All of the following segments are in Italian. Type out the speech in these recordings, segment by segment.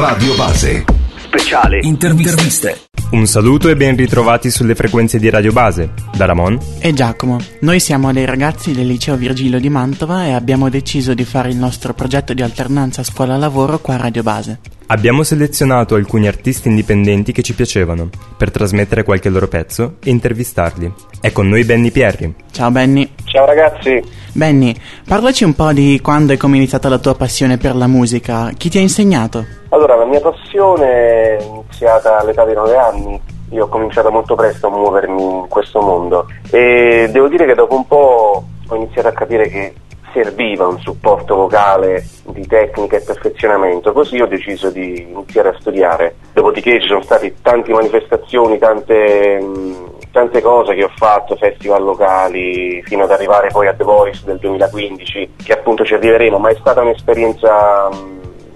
Radio Base. Speciale. Interviste. Un saluto e ben ritrovati sulle frequenze di Radio Base, da Ramon e Giacomo. Noi siamo dei ragazzi del liceo Virgilio di Mantova e abbiamo deciso di fare il nostro progetto di alternanza scuola-lavoro qua a Radio Base. Abbiamo selezionato alcuni artisti indipendenti che ci piacevano, per trasmettere qualche loro pezzo e intervistarli. È con noi Benny Pierri. Ciao Benny. Ciao ragazzi. Benny, parlaci un po' di quando è come iniziata la tua passione per la musica. Chi ti ha insegnato? Allora, la mia passione è iniziata all'età di 9 anni. Io ho cominciato molto presto a muovermi in questo mondo e devo dire che dopo un po' ho iniziato a capire che serviva un supporto vocale di tecnica e perfezionamento, così ho deciso di iniziare a studiare. Dopodiché ci sono state tante manifestazioni, tante, tante cose che ho fatto, festival locali, fino ad arrivare poi a The Voice del 2015, che appunto ci arriveremo, ma è stata un'esperienza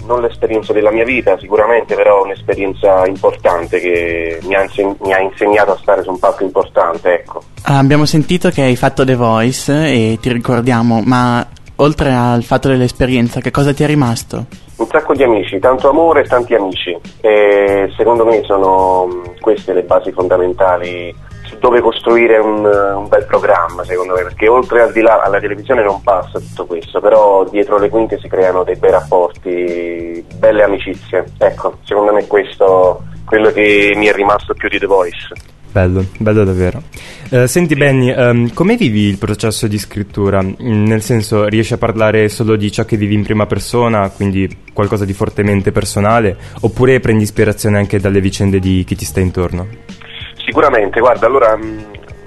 non l'esperienza della mia vita sicuramente, però un'esperienza importante che mi ha, insegnato a stare su un palco importante. Ecco. Abbiamo sentito che hai fatto The Voice e ti ricordiamo, ma oltre al fatto dell'esperienza, che cosa ti è rimasto? Un sacco di amici, tanto amore e tanti amici. E secondo me sono queste le basi fondamentali su dove costruire un, un, bel programma, secondo me, perché oltre al di là alla televisione non passa tutto questo, però dietro le quinte si creano dei bei rapporti, belle amicizie. Ecco, secondo me questo è quello che mi è rimasto più di The Voice. Bello, bello davvero. Uh, senti Benny, um, come vivi il processo di scrittura? Mm, nel senso, riesci a parlare solo di ciò che vivi in prima persona, quindi qualcosa di fortemente personale, oppure prendi ispirazione anche dalle vicende di chi ti sta intorno? Sicuramente, guarda, allora mm,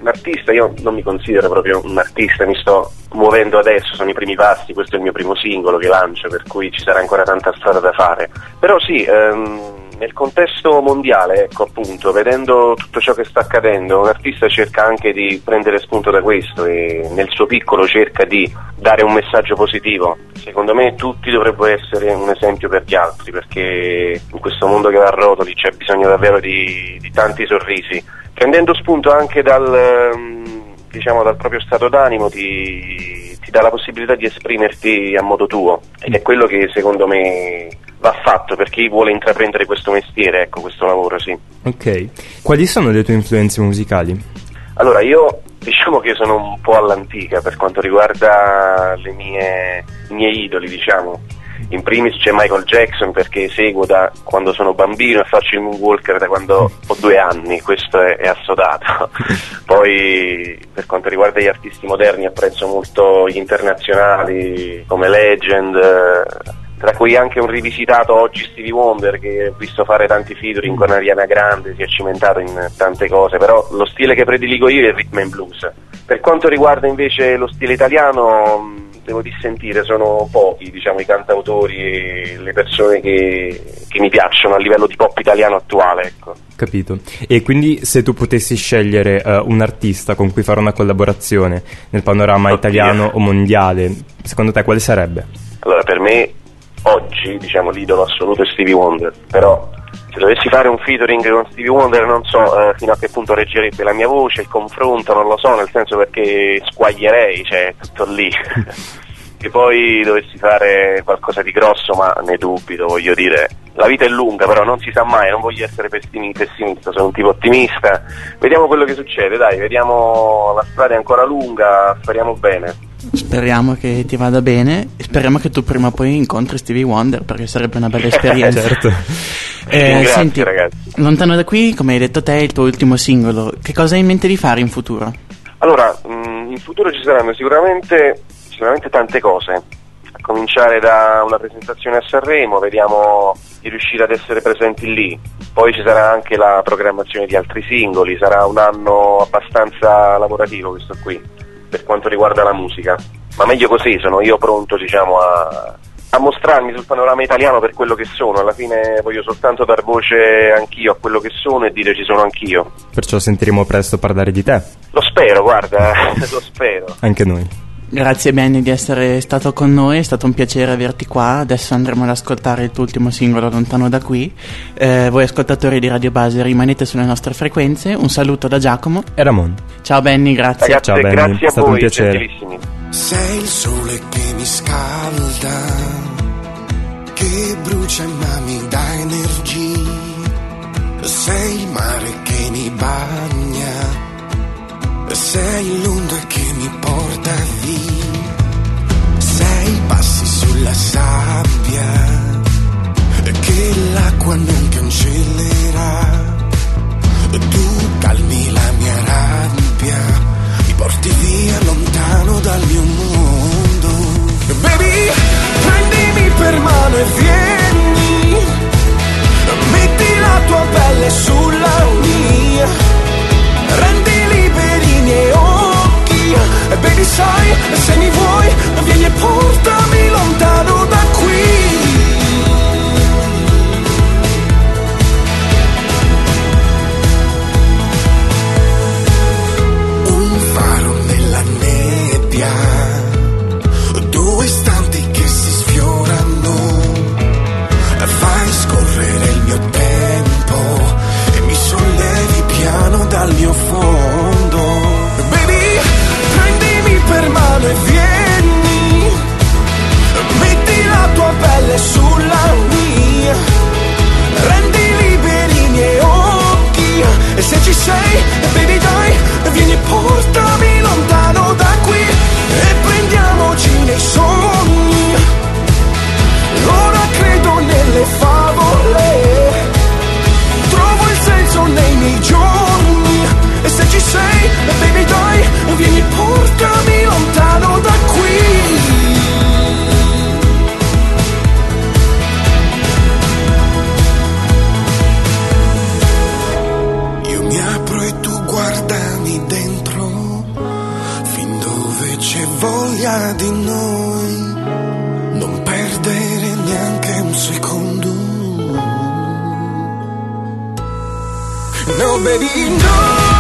un artista, io non mi considero proprio un artista, mi sto muovendo adesso, sono i primi passi, questo è il mio primo singolo che lancio, per cui ci sarà ancora tanta strada da fare. Però sì, ehm, nel contesto mondiale, ecco appunto, vedendo tutto ciò che sta accadendo, un artista cerca anche di prendere spunto da questo e nel suo piccolo cerca di dare un messaggio positivo. Secondo me tutti dovrebbero essere un esempio per gli altri, perché in questo mondo che va a rotoli c'è bisogno davvero di, di tanti sorrisi. Prendendo spunto anche dal, diciamo, dal proprio stato d'animo ti, ti dà la possibilità di esprimerti a modo tuo ed è quello che secondo me va fatto per chi vuole intraprendere questo mestiere, ecco, questo lavoro, sì. Ok. Quali sono le tue influenze musicali? Allora, io diciamo che sono un po' all'antica per quanto riguarda mie, i miei idoli, diciamo. In primis c'è Michael Jackson perché seguo da quando sono bambino e faccio il moonwalker da quando ho due anni, questo è, è assodato. Poi per quanto riguarda gli artisti moderni apprezzo molto gli internazionali come Legend, tra cui anche un rivisitato oggi Stevie Wonder che ho visto fare tanti featuring con Ariana Grande, si è cimentato in tante cose, però lo stile che prediligo io è il rhythm and blues. Per quanto riguarda invece lo stile italiano, devo dissentire, sono pochi diciamo, i cantautori e le persone che, che, mi piacciono a livello di pop italiano attuale. Ecco. Capito. E quindi se tu potessi scegliere uh, un artista con cui fare una collaborazione nel panorama Oddio. italiano o mondiale, secondo te quale sarebbe? Allora, per me oggi diciamo l'idolo assoluto è Stevie Wonder, però se dovessi fare un featuring con Stevie Wonder non so eh, fino a che punto reggerebbe la mia voce, il confronto, non lo so, nel senso perché squaglierei, cioè tutto lì. che poi dovessi fare qualcosa di grosso, ma ne dubito, voglio dire. La vita è lunga, però non si sa mai, non voglio essere pessimista, sono un tipo ottimista. Vediamo quello che succede, dai, vediamo la strada è ancora lunga, speriamo bene. Speriamo che ti vada bene e speriamo che tu prima o poi incontri Stevie Wonder perché sarebbe una bella esperienza. certo. Eh, Grazie, senti, ragazzi. lontano da qui, come hai detto te, il tuo ultimo singolo, che cosa hai in mente di fare in futuro? Allora, mh, mm, in futuro ci saranno sicuramente sicuramente tante cose, a cominciare da una presentazione a Sanremo, vediamo di riuscire ad essere presenti lì, poi ci sarà anche la programmazione di altri singoli, sarà un anno abbastanza lavorativo questo qui, per quanto riguarda la musica, ma meglio così, sono io pronto diciamo, a, a mostrarmi sul panorama italiano per quello che sono, alla fine voglio soltanto dar voce anch'io a quello che sono e dire ci sono anch'io. Perciò sentiremo presto parlare di te. Lo spero, guarda, lo spero. Anche noi. Grazie Benny di essere stato con noi, è stato un piacere averti qua. Adesso andremo ad ascoltare il tuo ultimo singolo lontano da qui. Eh, voi ascoltatori di Radio Base rimanete sulle nostre frequenze. Un saluto da Giacomo e Ramon. Ciao Benny, grazie. Ragazzi, Ciao Benny, grazie a è stato voi, un piacere. Sei il sole che mi scalda, che brucia ma mi dà energia Sei il mare che mi bagna, sei l'onda che mi porta via, sei i passi sulla sabbia che l'acqua non cancellerà. C'è voglia di noi, non perdere neanche un secondo. No baby, no.